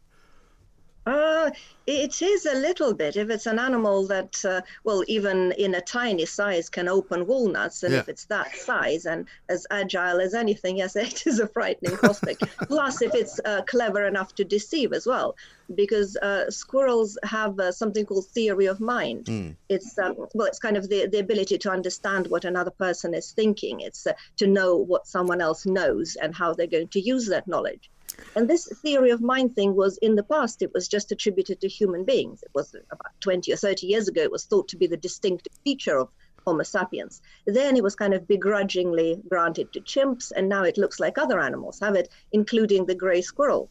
Uh, it is a little bit. If it's an animal that, uh, well, even in a tiny size can open walnuts, and Yeah. if it's that size and as agile as anything, yes, it is a frightening prospect. Plus, if it's uh, clever enough to deceive as well, because uh, squirrels have uh, something called theory of mind. It's um, well, it's kind of the, the ability to understand what another person is thinking. It's uh, to know what someone else knows and how they're going to use that knowledge. And this theory of mind thing was in the past, it was just attributed to human beings. It was about 20 or 30 years ago, it was thought to be the distinctive feature of Homo sapiens. Then it was kind of begrudgingly granted to chimps, and now it looks like other animals have it, including the gray squirrel.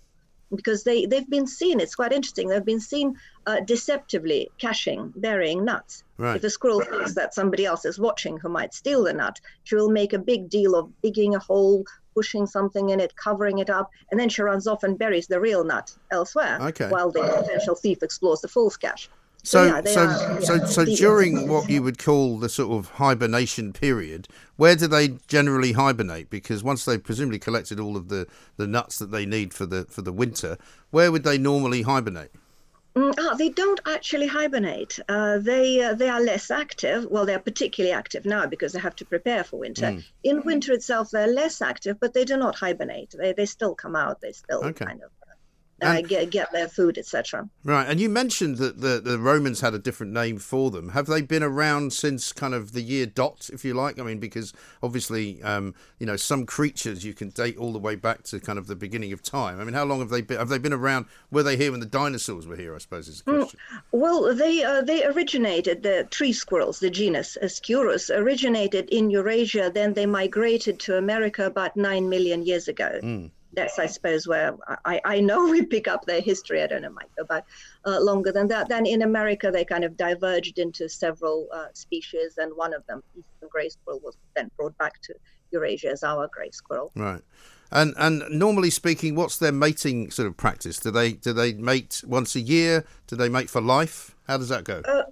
Because they, they've been seen, it's quite interesting, they've been seen uh, deceptively caching, burying nuts. Right. If a squirrel thinks that somebody else is watching who might steal the nut, she will make a big deal of digging a hole, pushing something in it, covering it up, and then she runs off and buries the real nut elsewhere Okay. while the potential thief explores the false cache. So, yeah, so, are, so, yeah, so during what you would call the sort of hibernation period, where do they generally hibernate? Because once they've presumably collected all of the, the nuts that they need for the for the winter, where would they normally hibernate? Ah, they don't actually hibernate. Uh, they uh, they are less active. Well, they're particularly active now because they have to prepare for winter. Mm. In winter itself, they're less active, but they do not hibernate. They they still come out. They still Okay. kind of uh, get get their food, etc. Right, and you mentioned that the, the Romans had a different name for them. Have they been around since kind of the year dot, if you like? I mean, because obviously, um, you know, some creatures you can date all the way back to kind of the beginning of time. I mean, how long have they been? Have they been around? Were they here when the dinosaurs were here? I suppose is the question. Well, they uh, they originated the tree squirrels, the genus Sciurus, originated in Eurasia. Then they migrated to America about nine million years ago. Mm. That's, I suppose, where I, I know we pick up their history. I don't know, might go back uh, longer than that. Then in America, they kind of diverged into several uh, species, and one of them, eastern gray squirrel, was then brought back to Eurasia as our gray squirrel. Right. And and normally speaking, what's their mating sort of practice? Do they do they mate once a year? Do they mate for life? How does that go? Uh,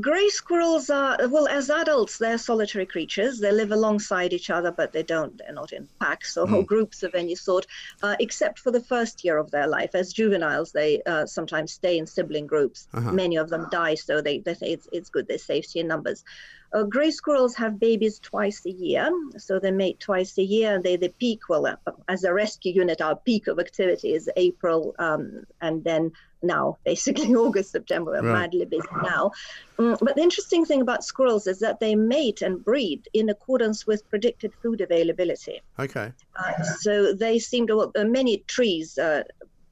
Grey squirrels are well, as adults, they're solitary creatures. They live alongside each other, but they don't. They're not in packs or Mm. groups of any sort, uh, except for the first year of their life. As juveniles, they uh, sometimes stay in sibling groups. Uh-huh. Many of them die, so they, they say it's, it's good. There's safety in numbers. Uh, gray squirrels have babies twice a year, so they mate twice a year. And they the peak, well, uh, as a rescue unit, our peak of activity is April, um, and then now basically August, September. We're Right. madly busy now. Mm, but the interesting thing about squirrels is that they mate and breed in accordance with predicted food availability. Okay. Uh, so they seem to, well, uh, many trees uh,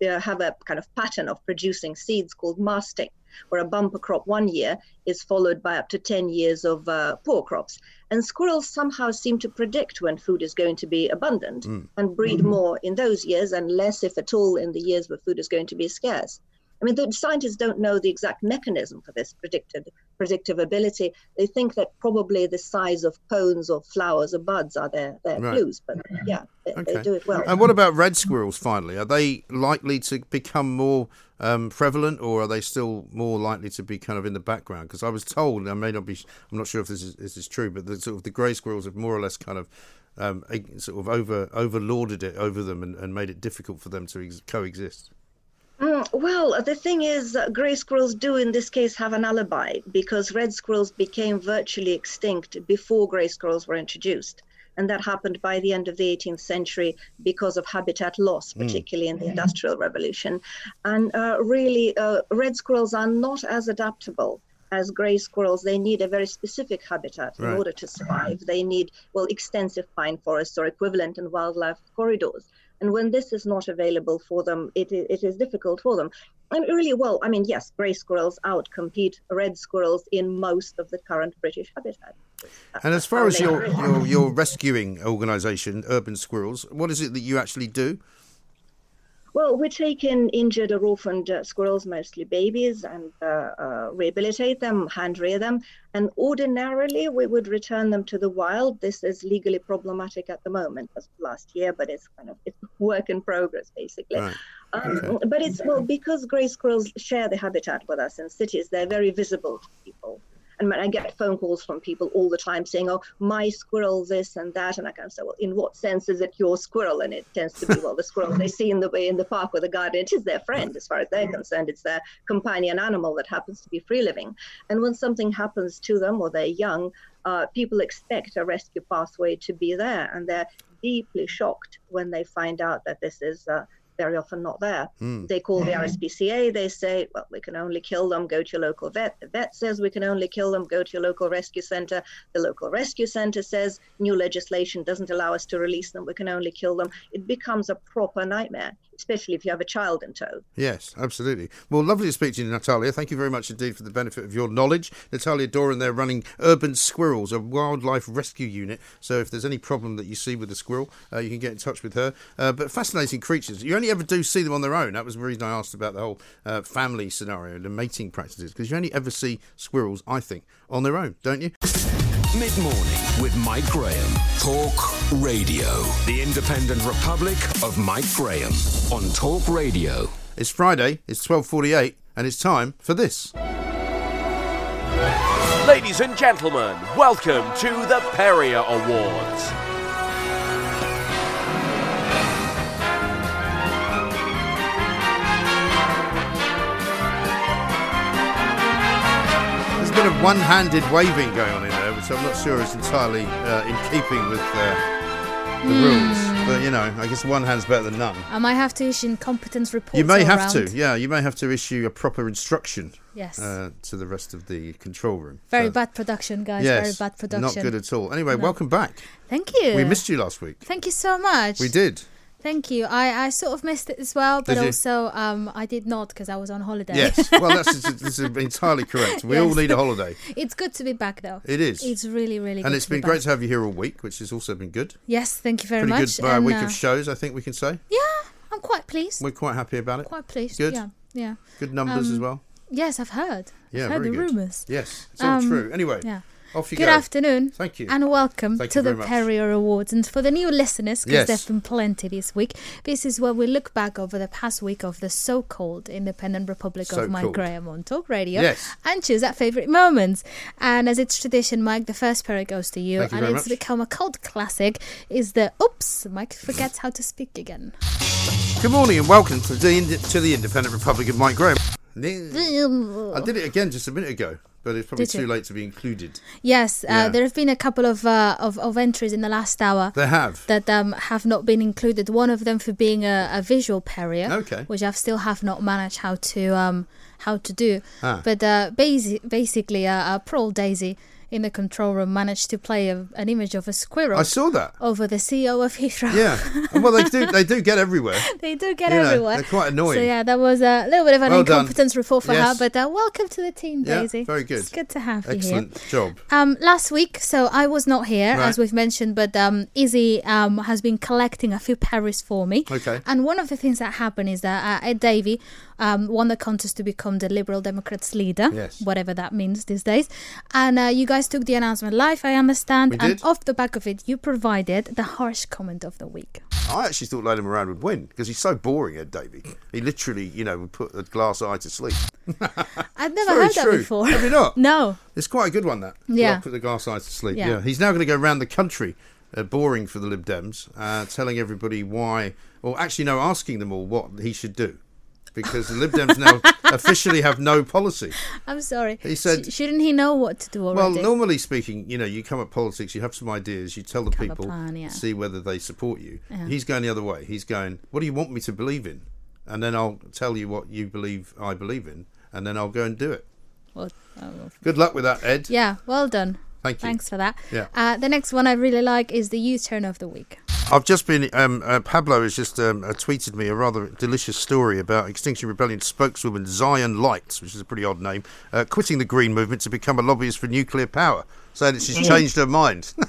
uh, have a kind of pattern of producing seeds called masting, where a bumper crop one year is followed by up to 10 years of uh, poor crops. And squirrels somehow seem to predict when food is going to be abundant Mm. and breed more in those years and less, if at all, in the years where food is going to be scarce. I mean, the scientists don't know the exact mechanism for this predicted predictive ability. They think that probably the size of cones or flowers or buds are their, their Right. clues, but yeah, they, they do it well. And what about red squirrels? Finally, are they likely to become more um, prevalent, or are they still more likely to be kind of in the background? Because I was told, I may not be, I'm not sure if this is this is true, but the sort of the grey squirrels have more or less kind of um, sort of over overlorded it over them and, and made it difficult for them to ex- coexist. Mm, well, the thing is, uh, gray squirrels do in this case have an alibi because red squirrels became virtually extinct before gray squirrels were introduced. And that happened by the end of the 18th century because of habitat loss, Mm. particularly in the Industrial Revolution. And uh, really, uh, red squirrels are not as adaptable as gray squirrels. They need a very specific habitat in order to survive. They need, well, extensive pine forests or equivalent and wildlife corridors. And when this is not available for them, it, it is difficult for them. And really, well, I mean, yes, grey squirrels outcompete red squirrels in most of the current British habitat. And as far as your, your your rescuing organisation, Urban Squirrels, what is it that you actually do? Well, we take in injured or orphaned uh, squirrels, mostly babies, and uh, uh, rehabilitate them, hand rear them. And ordinarily, we would return them to the wild. This is legally problematic at the moment, as last year, but it's kind of it's work in progress, basically. Right. Um, Okay. But it's well because grey squirrels share the habitat with us in cities. They're very visible to people. And I get phone calls from people all the time saying, "Oh, my squirrel, this and that," and I kind of say, "Well, in what sense is it your squirrel?" And it tends to be, well, the squirrel they see in the in the park or the garden. It is their friend, as far as they're concerned. It's their companion animal that happens to be free living. And when something happens to them or they're young, uh, people expect a rescue pathway to be there, and they're deeply shocked when they find out that this is. Uh, very often not there. Mm. They call the RSPCA. They say, well, we can only kill them. Go to your local vet. The vet says we can only kill them. Go to your local rescue center. The local rescue center says new legislation doesn't allow us to release them. We can only kill them. It becomes a proper nightmare, especially if you have a child in tow. Yes, absolutely. Well, lovely to speak to you, Natalia. Thank you very much indeed for the benefit of your knowledge. Natalia Doran, they're running Urban Squirrels, a wildlife rescue unit. So if there's any problem that you see with a squirrel, uh, you can get in touch with her. Uh, but fascinating creatures. You only ever do see them on their own. That was the reason I asked about the whole uh, family scenario, the mating practices, because you only ever see squirrels, I think, on their own, don't you? Mid morning with Mike Graham. Talk Radio. The Independent Republic of Mike Graham on Talk Radio. It's Friday, it's 12.48, and it's time for this. Ladies and gentlemen, welcome to the Perrior Awards. Bit of one-handed waving going on in there, which I'm not sure is entirely uh, in keeping with uh, the Hmm. rules. But you know, I guess one hand's better than none. I might have to issue incompetence reports. You may have round. to, yeah. You may have to issue a proper instruction. Yes. Uh, to the rest of the control room. Very So- bad production, guys. yes, Very bad production. Not good at all. Anyway, No. welcome back. Thank you. We missed you last week. Thank you so much. We did. Thank you. I, I sort of missed it as well, but Did also um, I did not because I was on holiday. Yes. Well, that's, that's entirely correct. We all need a holiday. it's good to be back, though. It is. It's really, really good. And it's to be been great to have you here all week, which has also been good. Yes, thank you very Pretty much. good uh, and, week uh, of shows, I think we can say. Yeah, I'm quite pleased. We're quite happy about it. Quite pleased. Good. Yeah, yeah. Good numbers Um, as well. Yes, I've heard. Yeah, I've heard the rumours. Yes, it's all Um, true. Anyway, yeah. Off you Good go. afternoon. Thank you. And welcome Thank to the much. Perrior Awards. And for the new listeners, because Yes. there have been plenty this week, this is where we look back over the past week of the so called Independent Republic of Mike So-called. Graham on Talk Radio. Yes. And choose our favourite moments. And as it's tradition, Mike, the first Perrior goes to you. Thank you and very it's much. become a cult classic. Is the Oops, Mike forgets how to speak again. Good morning and welcome to the to the Independent Republic of Mike Graham. I did it again just a minute ago, but it's probably Did you? too late to be included. Yes, uh, Yeah. there have been a couple of, uh, of of entries in the last hour. They have. that um, have not been included. One of them for being a, a visual Perrior, Okay. which I still have not managed how to um, how to do. Ah. But uh, basi- basically, uh, uh, poor Daisy in the control room managed to play a, an image of a squirrel. I saw that. over the CEO of Heathrow. Yeah. well, they do. They do get everywhere. they do get You know, everywhere. they're quite annoying. So yeah, that was a little bit of an Well done. incompetence report for Yes. her. But uh, welcome to the team, Yeah, Daisy. very good. It's good to have you here. Excellent job. Um, last week, so I was not here, Right. as we've mentioned, but um, Izzy um, has been collecting a few Paris for me. Okay. And one of the things that happened is that uh, Ed Davey um, won the contest to become the Liberal Democrats leader, Yes. whatever that means these days. And uh, you guys took the announcement live, I understand. We and did. off the back of it, you provided the harsh comment of the week. I actually thought Layla Moran would win because he's so boring, Ed Davey. He literally, you know, would put a glass eye to sleep. I've never heard that before. Have you not? no. It's quite a good one, that. Yeah. Put the glass eye to sleep. Yeah. Yeah. He's now going to go around the country, uh, boring for the Lib Dems, uh, telling everybody why, or actually, no, asking them all what he should do. Because the Lib Dems now officially have no policy. I'm sorry. He said- Sh- shouldn't he know what to do already? Well, normally speaking, you know, you come at politics, you have some ideas, you tell the a people, plan, yeah. see whether they support you. Yeah. He's going the other way. He's going, what do you want me to believe in? And then I'll tell you what you believe I believe in, and then I'll go and do it. Well, oh, Good luck with that, Ed. yeah, well done. Thank you. Thanks for that. Yeah. Uh, the next one I really like is the U-turn of the week. I've just been. Um, uh, Pablo has just um, uh, tweeted me a rather delicious story about Extinction Rebellion spokeswoman Zion Lights, which is a pretty odd name, uh, quitting the Green Movement to become a lobbyist for nuclear power, saying that she's changed her mind.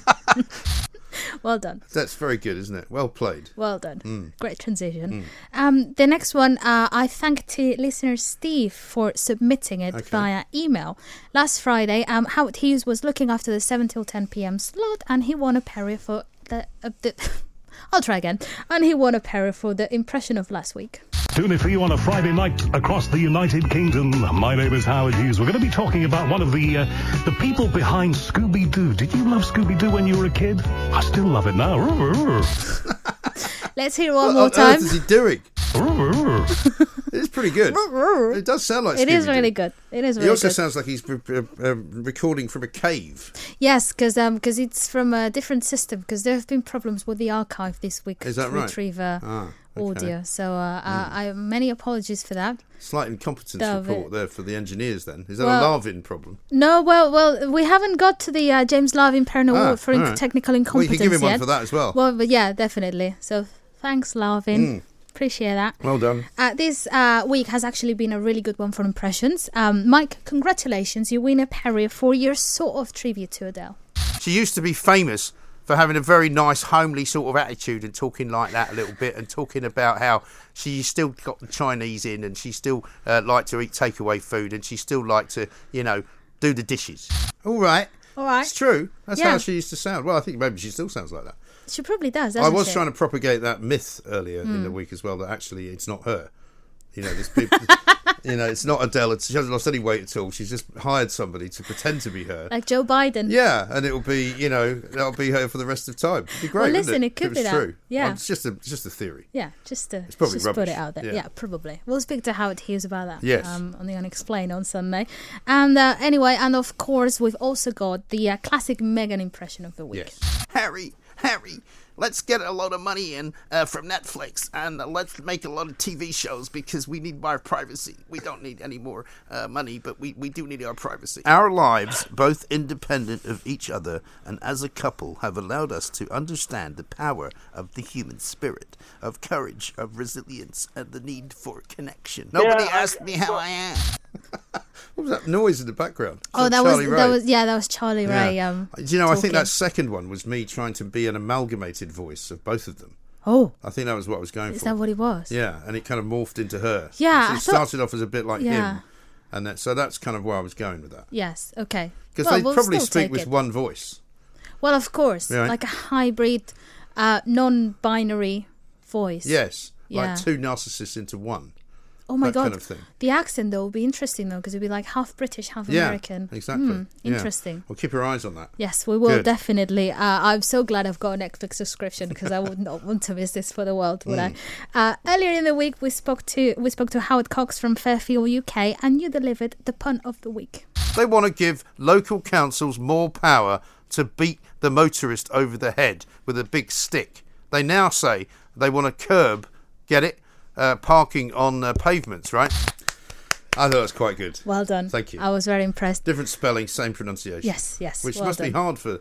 Well done. That's very good, isn't it? Well played. Well done. Mm. Great transition. Mm. Um, the next one, uh, I thank listener Steve for submitting it Okay. via email. Last Friday, um, Howard Hughes was looking after the 7 till 10 p.m. slot and he won a parry for the. Uh, the I'll try again. And he won a pair for the impression of last week. Tune in for you on a Friday night across the United Kingdom. My name is Howard Hughes. We're going to be talking about one of the uh, the people behind Scooby Doo. Did you love Scooby Doo when you were a kid? I still love it now. Let's hear one what more on time. earth is he doing? it's pretty good. it does sound like It is Scooby-Doo. really good. It is He also good. sounds like he's re- uh, uh, recording from a cave. Yes, because because it's from a different system. Because there have been problems with the archive this week Is that to right? retrieve uh, Ah, okay. Audio. So uh, uh, I many apologies for that. Slight incompetence No, report there for the engineers. Then is that Well- a Larvin problem? No, well, well, we haven't got to the uh, James Larvin Perrior Ah, Award for right. technical Well, you incompetence can give him one yet. for that as well. Well, but yeah, definitely. So thanks, Larvin. Mm. Appreciate that. Well done. Uh, this uh, week has actually been a really good one for impressions. Um, Mike, congratulations! You win a Perrior for your sort of tribute to Adele. She used to be famous for having a very nice, homely sort of attitude and talking like that a little bit, and talking about how she still got the Chinese in, and she still uh, liked to eat takeaway food, and she still liked to, you know, do the dishes. All right. All right. It's true. That's Yeah. how she used to sound. Well, I think maybe she still sounds like that. She probably does. I was she? trying to propagate that myth earlier in Hmm. the week as well that actually it's not her. You know, there's people. you know, it's not Adele. It's, she hasn't lost any weight at all. She's just hired somebody to pretend to be her. like Joe Biden. Yeah, and it'll be you know that'll be her for the rest of time. It'd be great. Well, listen, it, it could be that. true. Yeah. Well, it's just a it's just a theory. Yeah, just to probably just put it out there. Yeah. Yeah. probably. We'll speak to Howard Hughes about that. Yes. Um, on the Unexplained on Sunday. And uh, anyway, and of course, we've also got the uh, classic Megan impression of the week. Yes. Harry, Harry, let's get a lot of money in uh, from Netflix and uh, let's make a lot of TV shows because we need our privacy. We don't need any more uh, money, but we, we do need our privacy. Our lives, both independent of each other and as a couple, have allowed us to understand the power of the human spirit, of courage, of resilience, and the need for connection. Nobody Yeah, asked me how I am. What was that noise in the background? Oh, Was that was Charlie that was yeah, that was Charlie Yeah. Ray. Um, Do you know, I think that second one was me trying to be an amalgamated voice of both of them. Oh, I think that was what I was going is for. that what it was? Yeah, and it kind of morphed into her. Yeah, So it thought- started off as a bit like Yeah. him, And that, so that's kind of where I was going with that. Yes. Okay. Because Well, they we'll probably speak with it. one voice. Well, of course, Right. like a hybrid, uh, non-binary voice. Yes. Yeah. Like two narcissists into one. Oh my god. kind of. The accent though would be interesting though because it'd be like half British, half Yeah, American. exactly. Hmm, Yeah. interesting. Well, keep your eyes on that. Yes, we will Good. definitely. Uh, I'm so glad I've got a Netflix subscription because I would not want to miss this for the world, would Mm. I? Uh, earlier in the week, we spoke to we spoke to Howard Cox from FairFuelUK, and you delivered the pun of the week. They want to give local councils more power to beat the motorist over the head with a big stick. They now say they want to curb, get it, uh, parking on uh, pavements, right? I thought it was quite good. Well done. Thank you. I was very impressed. Different spelling, same pronunciation. Yes, yes, Which well must be hard for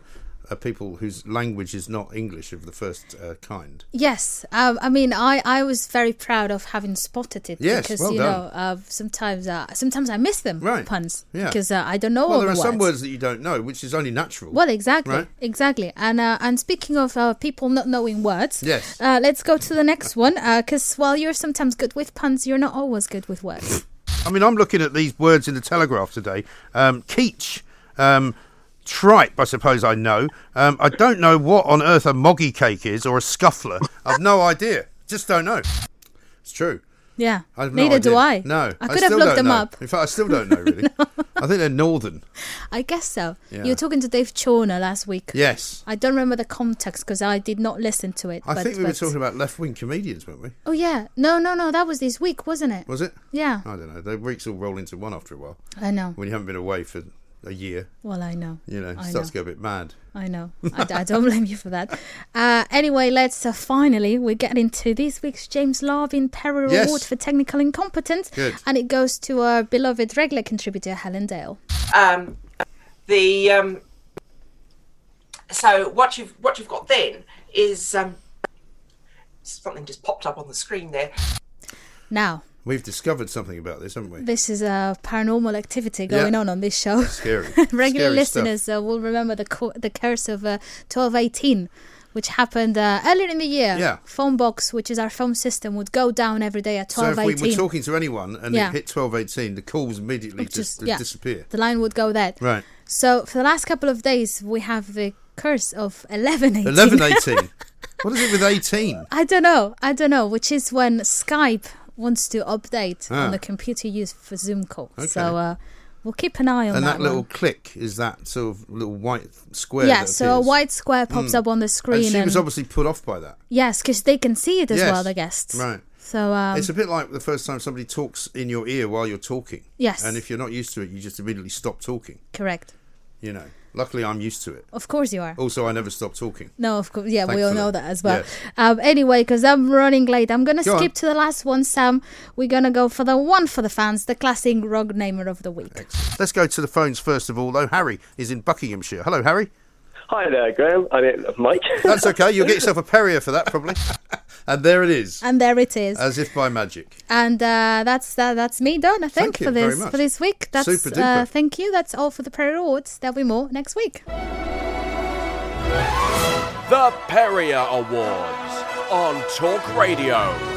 uh, people whose language is not English of the first uh, kind. Yes, um, I mean, I, I was very proud of having spotted it Yes, because well you done. know uh, sometimes uh, sometimes I miss them Right. puns Yeah. because uh, I don't know well, all there the are some words. words that you don't know, which is only natural. Well, exactly, Right? exactly. And uh, and speaking of uh, people not knowing words, Yes. uh, let's go to the next one because while you're sometimes good with puns, you're not always good with words. I mean, I'm looking at these words in the Telegraph today. Um, Keach, um, tripe, I suppose I know. Um, I don't know what on earth a moggy cake is or a scuffler. I've no idea. Just don't know. It's true. yeah, I have no neither do. I. No, I could have still looked don't them know. up. In fact, I still don't know really. I think they're northern. I guess so. Yeah. You were talking to Dave Chawner last week. Yes. I don't remember the context because I did not listen to it. I but, think we were but- talking about left-wing comedians, weren't we? Oh yeah, no, no, no. That was this week, wasn't it? Was it? Yeah, I don't know. The weeks all roll into one after a while. I know. When you haven't been away for a year, Well, I know. you know, I starts know. to get a bit mad. I know. I, I don't blame you for that. Uh, anyway, let's uh, finally we get into this week's James Larvin Perrior Yes. Award for Technical Incompetence, Good. and it goes to our beloved regular contributor Helen Dale. Um, the um, so what you've what you've got then is um, something just popped up on the screen there. Now, We've discovered something about this, haven't we? this is a paranormal activity going Yeah. on on this show. Scary. Regular Scary listeners uh, will remember the co- the curse of uh, 1218, which happened uh, earlier in the year. Yeah. Phone box, which is our phone system, would go down every day at 1218. So if 1218. we were talking to anyone and Yeah. it hit twelve eighteen, the calls immediately Would just, yeah, disappear. The line would go dead. Right. So for the last couple of days, we have the curse of 1118. Eleven eighteen. what is it with eighteen? I don't know. I don't know. Which is when Skype wants to update Ah. on the computer used for Zoom calls. Okay. So uh, we'll keep an eye on And that, And that little one. click is that sort of little white square. Yeah, so a white square pops Mm. up on the And screen. she was obviously put off by that. Yes, because they can see it as Yes. well, the guests. Right. So um, it's a bit like the first time somebody talks in your ear while you're talking. Yes. And if you're not used to it, you just immediately stop talking. correct. You know. Luckily, I'm used to it. Of course you are. Also, I never stop talking. No, of course. Yeah, we all know that as well. Yes. Um, anyway, because I'm running late, I'm going to Go on. skip to the last one, Sam. We're going to go for the one for the fans, the classic rogue namer of the week. Let's go to the phones first of all, though. Harry is in Buckinghamshire. Hello, Harry. Hi there, Graham. I mean, Mike. That's okay. You'll get yourself a Perrior for that, probably. and there it is, And there it is. as if by magic. and uh, that's that, that's me done, I think, Thank you for very this much. for this week. That's Super uh, duper. thank you. That's all for the Perrior Awards. There'll be more next week. The Perrior Awards on Talk Radio.